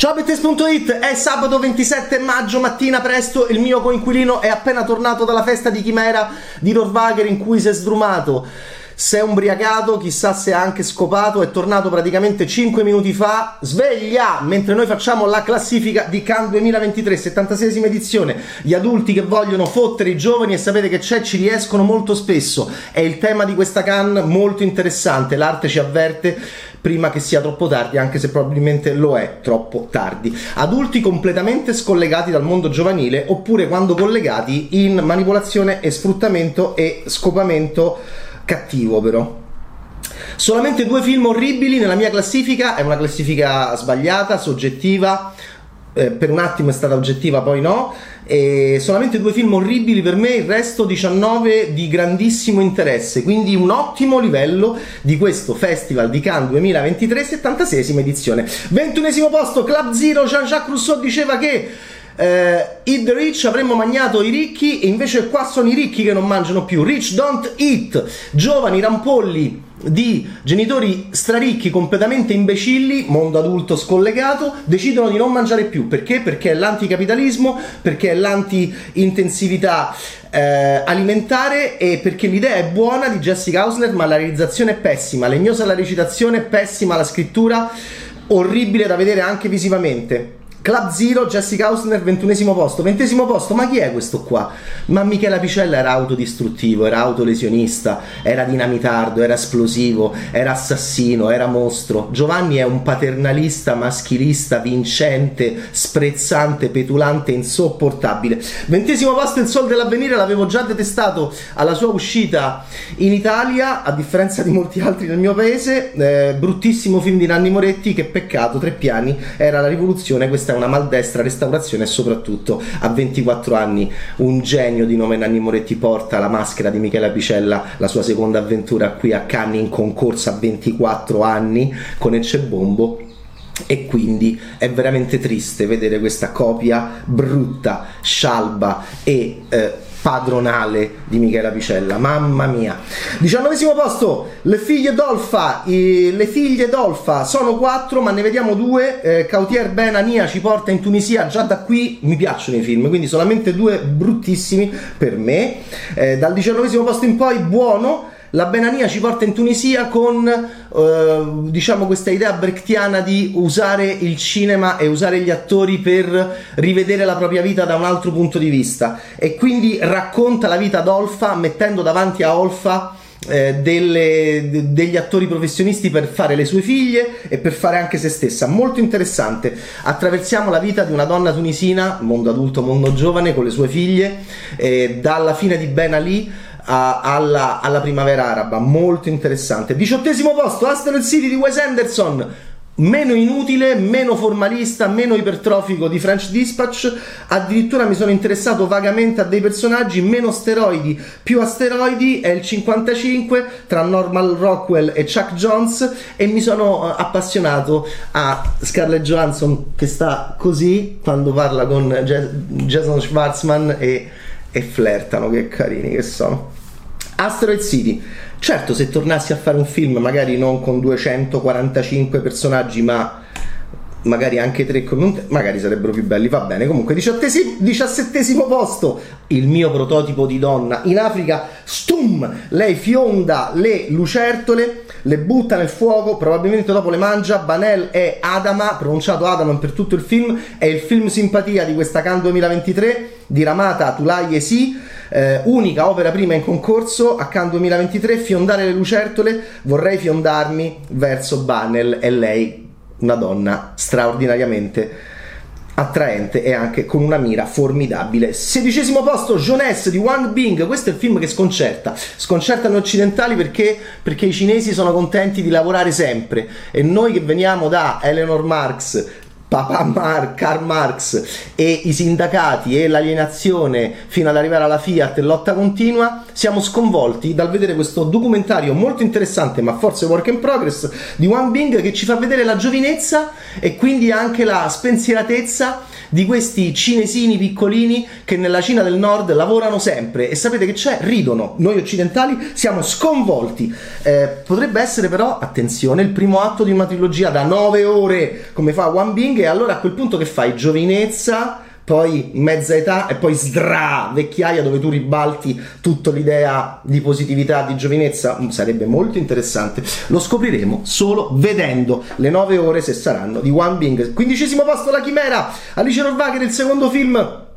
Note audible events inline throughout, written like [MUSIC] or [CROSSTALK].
Ciao Bettes.it, è sabato 27 maggio mattina presto, il mio coinquilino è appena tornato dalla festa di Chimera di Norvager in cui si è sdrumato. Si è umbriacato, chissà se ha anche scopato, è tornato praticamente 5 minuti fa, sveglia, mentre noi facciamo la classifica di Cannes 2023, 76esima edizione. Gli adulti che vogliono fottere i giovani e sapete che c'è, ci riescono molto spesso. È il tema di questa Cannes molto interessante, l'arte ci avverte prima che sia troppo tardi, anche se probabilmente lo è troppo tardi. Adulti completamente scollegati dal mondo giovanile oppure quando collegati in manipolazione e sfruttamento e scopamento cattivo però. Solamente due film orribili nella mia classifica, è una classifica sbagliata, soggettiva, eh, per un attimo è stata oggettiva, poi no. E solamente due film orribili per me, il resto 19 di grandissimo interesse, quindi un ottimo livello di questo Festival di Cannes 2023, 76esima edizione. 21esimo posto, Club Zero, Jean-Jacques Rousseau diceva che eh, Eat the Rich avremmo mangiato i ricchi e invece qua sono i ricchi che non mangiano più. Rich don't eat, giovani rampolli di genitori straricchi completamente imbecilli, mondo adulto scollegato, decidono di non mangiare più. Perché? Perché è l'anticapitalismo, perché è l'anti-intensività eh, alimentare e perché l'idea è buona di Jessica Hausner, ma la realizzazione è pessima, legnosa la recitazione, pessima la scrittura, orribile da vedere anche visivamente. Club Zero, Jessica Hausner, 21 posto. 20 posto, ma chi è questo qua? Ma Michela Picella era autodistruttivo, era autolesionista, era dinamitardo, era esplosivo, era assassino, era mostro. Giovanni è un paternalista, maschilista, vincente, sprezzante, petulante, insopportabile. 20 posto, il Sol dell'Avvenire, l'avevo già detestato alla sua uscita in Italia, a differenza di molti altri nel mio paese. Eh, bruttissimo film di Nanni Moretti, che peccato, tre piani, era la rivoluzione, questa questa è una maldestra restaurazione e soprattutto a 24 anni. Un genio di nome Nanni Moretti porta la maschera di Michela Picella, la sua seconda avventura qui a Cannes in concorso a 24 anni con Ecce Bombo. E quindi è veramente triste vedere questa copia brutta, scialba e eh, padronale di Michela Picella. Mamma mia. Diciannovesimo posto, le figlie Dolfa. I, le figlie Dolfa sono quattro, ma ne vediamo due. Eh, Cautier Ben Ania ci porta in Tunisia. Già da qui mi piacciono i film, quindi solamente due bruttissimi per me. Eh, dal diciannovesimo posto in poi, buono. La Benania ci porta in Tunisia con eh, diciamo questa idea brechtiana di usare il cinema e usare gli attori per rivedere la propria vita da un altro punto di vista e quindi racconta la vita d'Olfa mettendo davanti a Olfa eh, delle, de, degli attori professionisti per fare le sue figlie e per fare anche se stessa. Molto interessante. Attraversiamo la vita di una donna tunisina, mondo adulto, mondo giovane, con le sue figlie, eh, dalla fine di Ben Ali alla, alla, primavera araba, molto interessante. Diciottesimo posto, Asteroid City di Wes Anderson. Meno inutile, meno formalista, meno ipertrofico di French Dispatch. Addirittura mi sono interessato vagamente a dei personaggi meno steroidi, più asteroidi. È il 55 tra Norman Rockwell e Chuck Jones. E mi sono eh, appassionato a Scarlett Johansson che sta così quando parla con Jason Schwartzman e e flirtano, che carini che sono. Asteroid City. Certo, se tornassi a fare un film, magari non con 245 personaggi, ma magari anche tre con magari sarebbero più belli. Va bene. Comunque, diciassettesimo posto, il mio prototipo di donna in Africa. Stum! Lei fionda le lucertole, le butta nel fuoco, probabilmente dopo le mangia. Banel è Adama, pronunciato Adama per tutto il film. È il film simpatia di questa Cannes 2023 di Ramata Tulai Esi, eh, unica opera prima in concorso a Cannes 2023, Fiondare le lucertole, vorrei fiondarmi verso Banel e lei, una donna straordinariamente attraente e anche con una mira formidabile. Sedicesimo posto, Jeunesse di Wang Bing. Questo è il film che sconcerta. Sconcerta noi occidentali perché? Perché i cinesi sono contenti di lavorare sempre e noi che veniamo da Eleanor Marx, Papà Mar- Karl Marx e i sindacati e l'alienazione fino ad arrivare alla Fiat e lotta continua, siamo sconvolti dal vedere questo documentario molto interessante, ma forse work in progress, di Wang Bing che ci fa vedere la giovinezza e quindi anche la spensieratezza di questi cinesini piccolini che nella Cina del Nord lavorano sempre e sapete che c'è? Ridono. Noi occidentali siamo sconvolti. Eh, potrebbe essere però, attenzione, il primo atto di una trilogia da 9 ore come fa Wang Bing e allora a quel punto che fai? Giovinezza, poi mezza età e poi sdra, vecchiaia dove tu ribalti tutta l'idea di positività, di giovinezza, mm, sarebbe molto interessante. Lo scopriremo solo vedendo le nove ore se saranno di One Bing. Quindicesimo posto la chimera, Alice Rohrwacher, il secondo film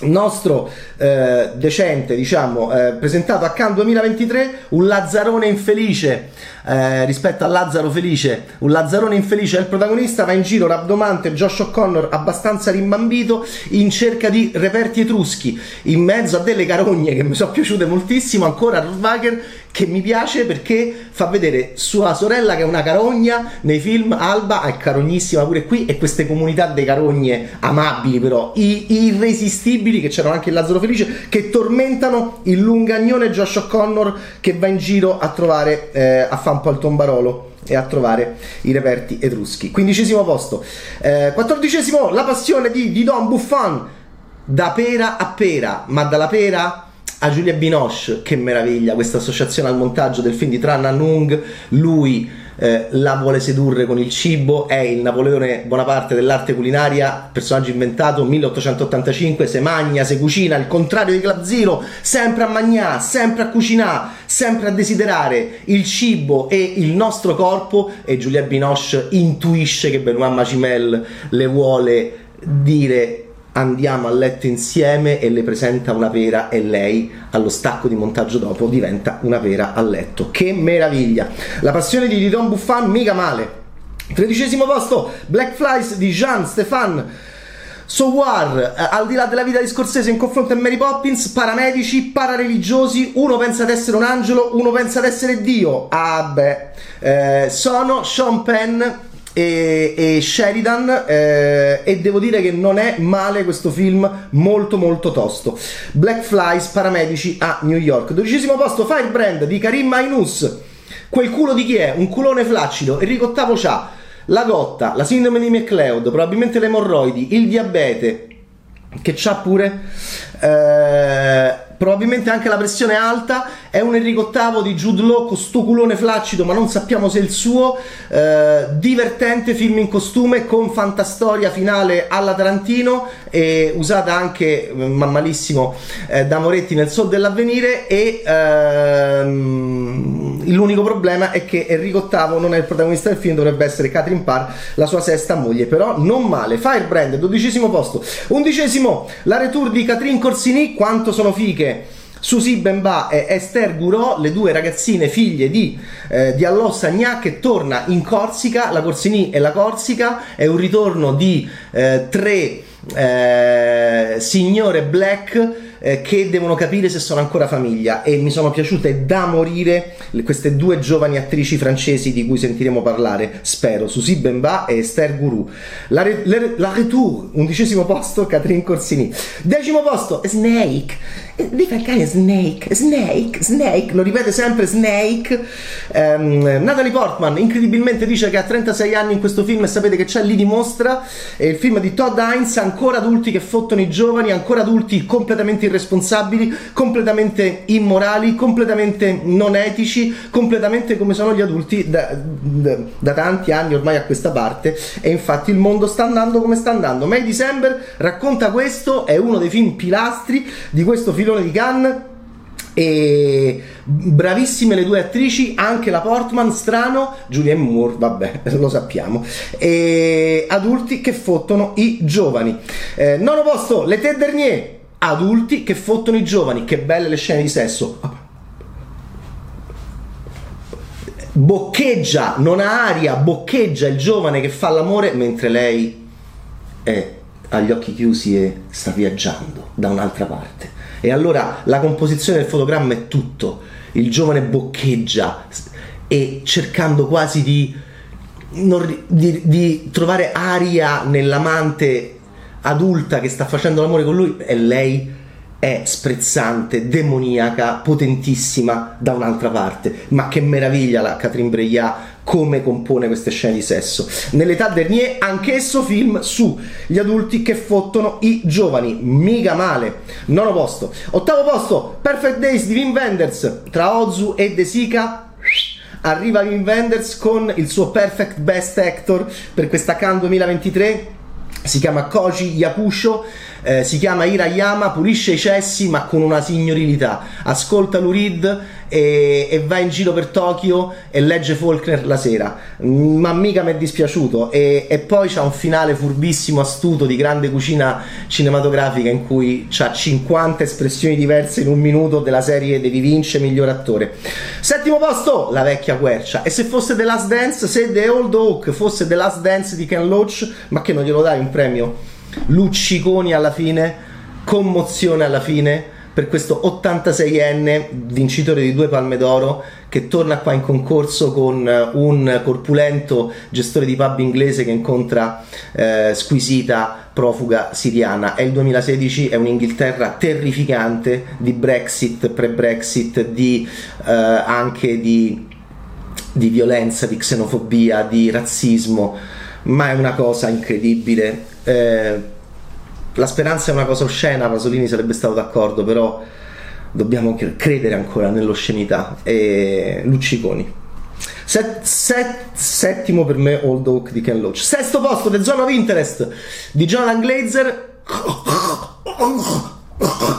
nostro eh, decente, diciamo, eh, presentato a Cannes 2023, un Lazzarone infelice eh, rispetto a Lazzaro Felice. Un Lazzarone infelice è il protagonista, va in giro rabdomante Josh O'Connor abbastanza rimbambito in cerca di reperti etruschi, in mezzo a delle carogne che mi sono piaciute moltissimo, ancora Rohrwacher che mi piace perché fa vedere sua sorella che è una carogna nei film Alba è carognissima pure qui e queste comunità dei carogne amabili però irresistibili che c'erano anche in Lazzaro Felice che tormentano il lungagnone Josh O'Connor che va in giro a trovare eh, a fare un po' il tombarolo e a trovare i reperti etruschi. Quindicesimo posto. Eh, quattordicesimo la passione di, di Don Buffon. Da pera a pera ma dalla pera a Giulia Binoche, che meraviglia, questa associazione al montaggio del film di Tran Anung, lui eh, la vuole sedurre con il cibo, è il Napoleone Bonaparte dell'arte culinaria, personaggio inventato 1885, se magna, se cucina, il contrario di Club sempre a magnà, sempre a cucinare, sempre a desiderare il cibo e il nostro corpo. E Giulia Binoche intuisce che Benoît Macimel le vuole dire andiamo a letto insieme e le presenta una pera e lei allo stacco di montaggio dopo diventa una pera a letto. Che meraviglia! La passione di Didon Buffan mica male. Tredicesimo posto, Black Flies di Jean Stefan Sowar, eh, al di là della vita di Scorsese in confronto a Mary Poppins, paramedici, parareligiosi, uno pensa ad essere un angelo, uno pensa ad essere Dio. Ah beh, eh, sono Sean Penn e, e Sheridan eh, e devo dire che non è male questo film molto molto tosto. Black Flies paramedici a New York. Dodicesimo posto Firebrand di Karim Ainus quel culo di chi è? un culone flaccido. Enrico Ottavo c'ha la gotta, la sindrome di McLeod probabilmente le emorroidi, il diabete. Che c'ha pure? Eh, probabilmente anche la pressione alta. È un Enrico VIII di Jude Law con sto culone flaccido, ma non sappiamo se è il suo. Eh, divertente film in costume con fantastoria finale alla Tarantino, e usata anche ma malissimo eh, da Moretti nel Sol dell'Avvenire. E ehm, l'unico problema è che Enrico VIII non è il protagonista del film, dovrebbe essere Catherine Parr, la sua sesta moglie. Però non male. Firebrand, dodicesimo posto. Undicesimo, la retour di Catherine Corsini. Quanto sono fighe Susi Bemba e Esther Gouraud, le due ragazzine figlie di, eh, di Allò Sagnac, che torna in Corsica, la Corsini e la Corsica, è un ritorno di eh, tre eh, signore black eh, che devono capire se sono ancora famiglia e mi sono piaciute da morire queste due giovani attrici francesi di cui sentiremo parlare, spero, Susi Bemba e Esther Gourou. La, re, le, la Retour, undicesimo posto, Catherine Corsini. Decimo posto, Snake. Di Falcani Snake, Snake, Snake, lo ripete sempre Snake. Um, Natalie Portman incredibilmente dice che ha 36 anni in questo film e sapete che c'è lì dimostra. È il film di Todd Hines, ancora adulti che fottono i giovani, ancora adulti completamente irresponsabili, completamente immorali, completamente non etici, completamente come sono gli adulti da, da, da, tanti anni ormai a questa parte. E infatti il mondo sta andando come sta andando. May December racconta questo, è uno dei film pilastri di questo filone di Cannes. E bravissime le due attrici anche la Portman strano Julianne Moore vabbè [LAUGHS] lo sappiamo e adulti che fottono i giovani. Eh, nono posto le Ted Dernier adulti che fottono i giovani. Che belle le scene di sesso. Boccheggia, non ha aria, boccheggia il giovane che fa l'amore mentre lei è agli occhi chiusi e sta viaggiando da un'altra parte. E allora la composizione del fotogramma è tutto. Il giovane boccheggia e cercando quasi di, di, di trovare aria nell'amante adulta che sta facendo l'amore con lui e lei è sprezzante, demoniaca, potentissima da un'altra parte. Ma che meraviglia la Catherine Breillat come compone queste scene di sesso. Nell'età Dernier, anch'esso film su gli adulti che fottono i giovani. Mica male. Nono posto. Ottavo posto, Perfect Days di Wim Wenders. Tra Ozu e De Sica arriva Wim Wenders con il suo Perfect Best Actor per questa Cannes 2023 si chiama Koji Yakusho, eh, si chiama Hirayama, pulisce i cessi ma con una signorilità, ascolta Lurid e, e, va in giro per Tokyo e legge Faulkner la sera, ma mica mi è dispiaciuto e, e poi c'ha un finale furbissimo, astuto, di grande cucina cinematografica in cui c'ha 50 espressioni diverse in un minuto della serie Devi vince miglior attore. Settimo posto, la vecchia quercia, e se fosse The Last Dance, se The Old Oak fosse The Last Dance di Ken Loach, ma che non glielo dai un premio? Lucciconi alla fine, commozione alla fine per questo 86enne vincitore di due palme d'oro che torna qua in concorso con un corpulento gestore di pub inglese che incontra eh, squisita profuga siriana. È il 2016, è un'Inghilterra terrificante di Brexit, pre-Brexit, di, eh, anche di, di violenza, di xenofobia, di razzismo, ma è una cosa incredibile eh, la speranza è una cosa oscena, Pasolini sarebbe stato d'accordo, però dobbiamo credere ancora nell'oscenità. E Lucciconi. Set, set, settimo per me Old Oak di Ken Loach. Sesto posto The Zone of Interest di Jonathan Glazer.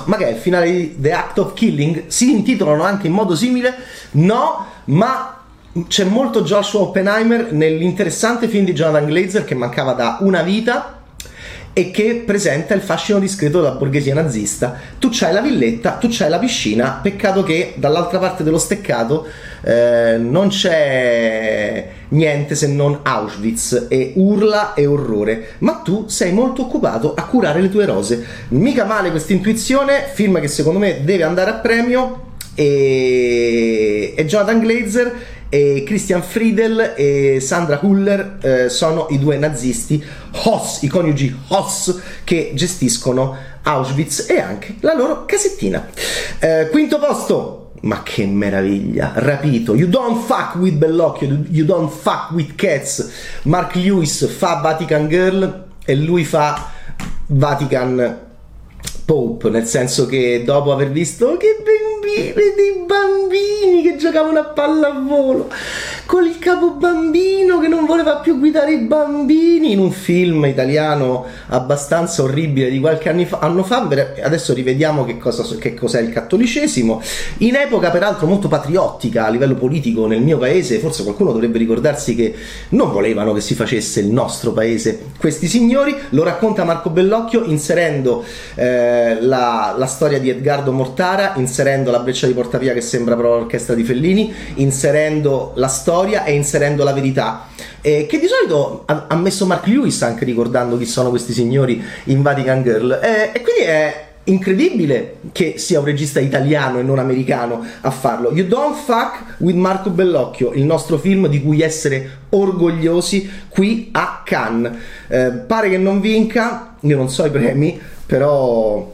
Ma che è il finale di The Act of Killing? Si intitolano anche in modo simile? No, ma c'è molto Joshua Oppenheimer nell'interessante film di Jonathan Glazer che mancava da una vita e che presenta il fascino discreto della borghesia nazista. Tu c'hai la villetta, tu c'hai la piscina, peccato che dall'altra parte dello steccato eh, non c'è niente se non Auschwitz e urla e orrore, ma tu sei molto occupato a curare le tue rose. Mica male questa intuizione, film che secondo me deve andare a premio e, e Jonathan Glazer e Christian Friedel e Sandra Huller eh, sono i due nazisti Hoss, i coniugi Hoss che gestiscono Auschwitz e anche la loro casettina. Eh, quinto posto, ma che meraviglia, rapito, You Don't Fuck with Bellocchio, You Don't Fuck with Cats, Mark Lewis fa Vatican Girl e lui fa Vatican Pope, nel senso che dopo aver visto che bambini, dei bambini che giocavano a pallavolo con il capo bambino che non voleva più guidare i bambini in un film italiano abbastanza orribile di qualche fa, anno fa. Adesso rivediamo che, cosa, che cos'è il cattolicesimo. In epoca, peraltro, molto patriottica a livello politico nel mio paese, forse qualcuno dovrebbe ricordarsi che non volevano che si facesse il nostro paese. Questi signori lo racconta Marco Bellocchio inserendo eh, la, la storia di Edgardo Mortara, inserendo la breccia di Portavia che sembra però l'orchestra di Fellini, inserendo la storia storia e inserendo la verità. Eh, che di solito ha, ha, messo Mark Lewis anche ricordando chi sono questi signori in Vatican Girl. Eh, e quindi è incredibile che sia un regista italiano e non americano a farlo. You Don't Fuck with Marco Bellocchio, il nostro film di cui essere orgogliosi qui a Cannes. Eh, pare che non vinca, io non so i premi, però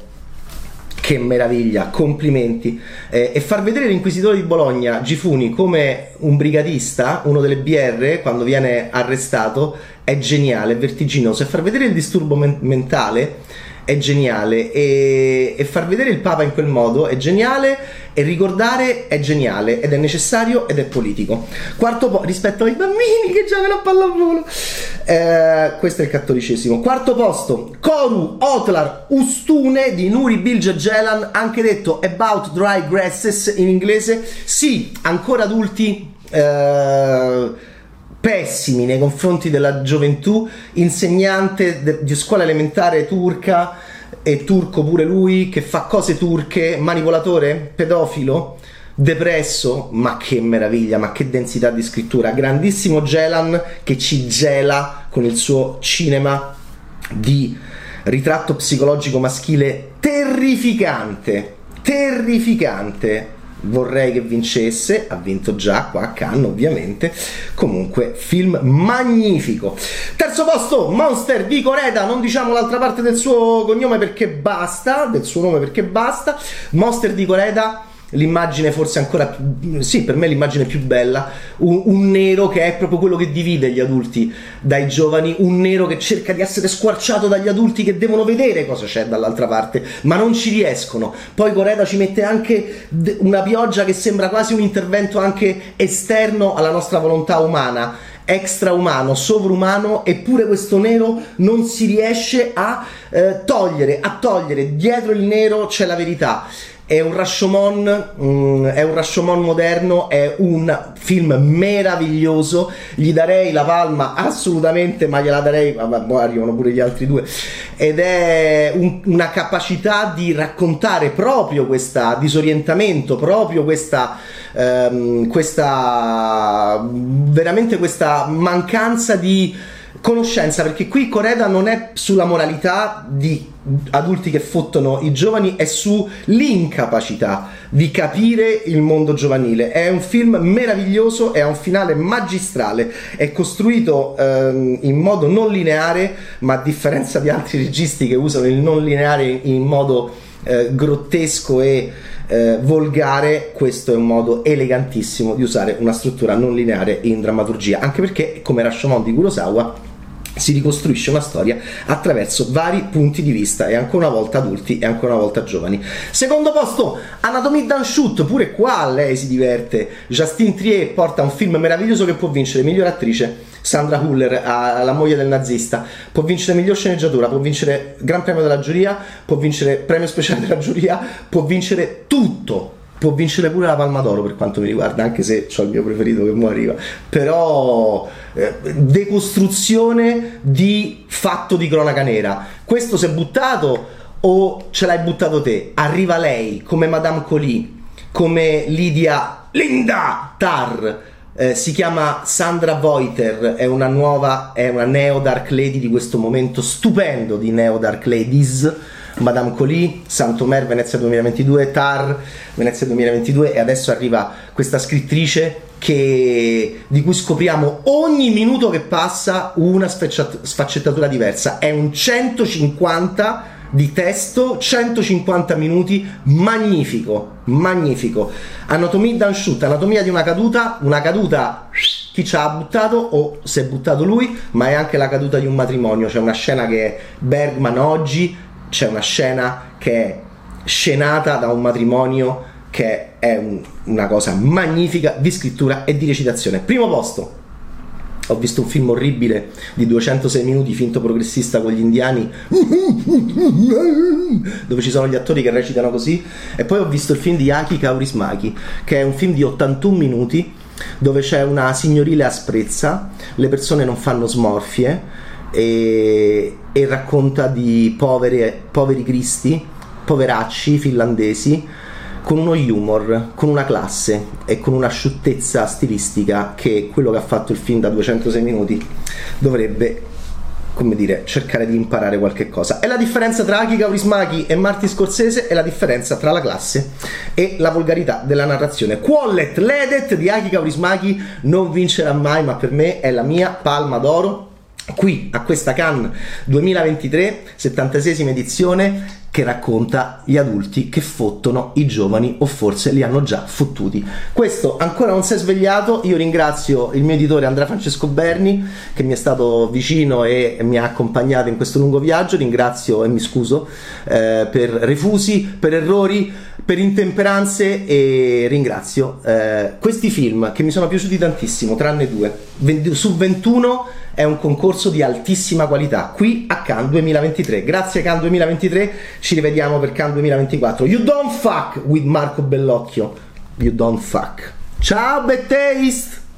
che meraviglia, complimenti. Eh, e far vedere l'inquisitore di Bologna, Gifuni, come un brigadista, uno delle BR, quando viene arrestato, è geniale, è vertiginoso. E far vedere il disturbo men- mentale è geniale e, e, far vedere il Papa in quel modo è geniale e ricordare è geniale ed è necessario ed è politico. Quarto posto rispetto ai bambini che giocano a pallavolo. Eh, questo è il cattolicesimo. Quarto posto, Koru Otlar Ustune di Nuri Bilge Gelan, anche detto About Dry Grasses in inglese. Sì, ancora adulti. Eh, pessimi nei confronti della gioventù, insegnante de- di scuola elementare turca e turco pure lui, che fa cose turche, manipolatore, pedofilo, depresso, ma che meraviglia, ma che densità di scrittura, grandissimo Gelan che ci gela con il suo cinema di ritratto psicologico maschile terrificante, terrificante. Vorrei che vincesse, ha vinto già qua a Cannes ovviamente, comunque film magnifico. Terzo posto, Monster di Coreda, non diciamo l'altra parte del suo cognome perché basta, del suo nome perché basta, Monster di Coreda l'immagine forse ancora più, sì per me l'immagine più bella un, un, nero che è proprio quello che divide gli adulti dai giovani un nero che cerca di essere squarciato dagli adulti che devono vedere cosa c'è dall'altra parte ma non ci riescono poi Coreda ci mette anche una pioggia che sembra quasi un intervento anche esterno alla nostra volontà umana extraumano, sovrumano, eppure questo nero non si riesce a eh, togliere, a togliere. Dietro il nero c'è la verità è un Rashomon, mm, è un Rashomon moderno, è un film meraviglioso, gli darei la palma assolutamente, ma gliela darei, vabbè, poi arrivano pure gli altri due, ed è un, una capacità di raccontare proprio questo disorientamento, proprio questa, ehm, questa, veramente questa mancanza di conoscenza, perché qui Coreda non è sulla moralità di adulti che fottono i giovani, è sull'incapacità di capire il mondo giovanile. È un film meraviglioso, è un finale magistrale, è costruito ehm, in modo non lineare, ma a differenza di altri registi che usano il non lineare in modo eh, grottesco e eh, volgare, questo è un modo elegantissimo di usare una struttura non lineare in drammaturgia, anche perché come Rashomon di Kurosawa si ricostruisce una storia attraverso vari punti di vista e ancora una volta adulti e ancora una volta giovani. Secondo posto, Anatomie d'un Shoot, pure qua lei si diverte. Justine Trier porta un film meraviglioso che può vincere miglior attrice. Sandra Huller, la moglie del nazista, può vincere miglior sceneggiatura, può vincere Gran Premio della giuria, può vincere premio speciale della giuria, può vincere tutto può vincere pure la Palma d'Oro per quanto mi riguarda, anche se ho il mio preferito che mo arriva. Però eh, decostruzione di fatto di cronaca nera. Questo si è buttato o ce l'hai buttato te? Arriva lei come Madame Colì, come Lidia Linda Tar. Eh, si chiama Sandra Voiter, è una nuova, è una neo dark lady di questo momento stupendo di neo dark ladies Madame Colì, Santomer, Venezia 2022, Tar, Venezia 2022 e adesso arriva questa scrittrice che, di cui scopriamo ogni minuto che passa una sfaccettatura diversa. È un 150 di testo, 150 minuti, magnifico, magnifico. Anatomia d'ansciutta, anatomia di una caduta, una caduta chi ci ha buttato o si è buttato lui, ma è anche la caduta di un matrimonio. C'è una scena che Bergman oggi c'è una scena che è scenata da un matrimonio che è un, una cosa magnifica di scrittura e di recitazione. Primo posto. Ho visto un film orribile di 206 minuti finto progressista con gli indiani dove ci sono gli attori che recitano così e poi ho visto il film di Aki Kaurismaki che è un film di 81 minuti dove c'è una signorile asprezza, le persone non fanno smorfie e, e racconta di povere, poveri cristi, poveracci finlandesi, con uno humor, con una classe e con un'asciuttezza stilistica che quello che ha fatto il film da 206 minuti dovrebbe come dire, cercare di imparare qualche cosa. È la differenza tra Aki Kaurismaki e Marty Scorsese, è la differenza tra la classe e la volgarità della narrazione. Quallet Ledet di Aki Kaurismaki non vincerà mai, ma per me è la mia palma d'oro qui a questa Cannes 2023, 76 edizione, che racconta gli adulti che fottono i giovani o forse li hanno già fottuti. Questo ancora non si è svegliato, io ringrazio il mio editore Andrea Francesco Berni che mi è stato vicino e mi ha accompagnato in questo lungo viaggio, ringrazio e mi scuso eh, per refusi, per errori, per intemperanze e ringrazio eh, questi film che mi sono piaciuti tantissimo, tranne due, su 21 è un concorso di altissima qualità qui a Cannes 2023. Grazie Cannes 2023, ci rivediamo per Cannes 2024. You don't fuck with Marco Bellocchio. You don't fuck. Ciao Bettaste!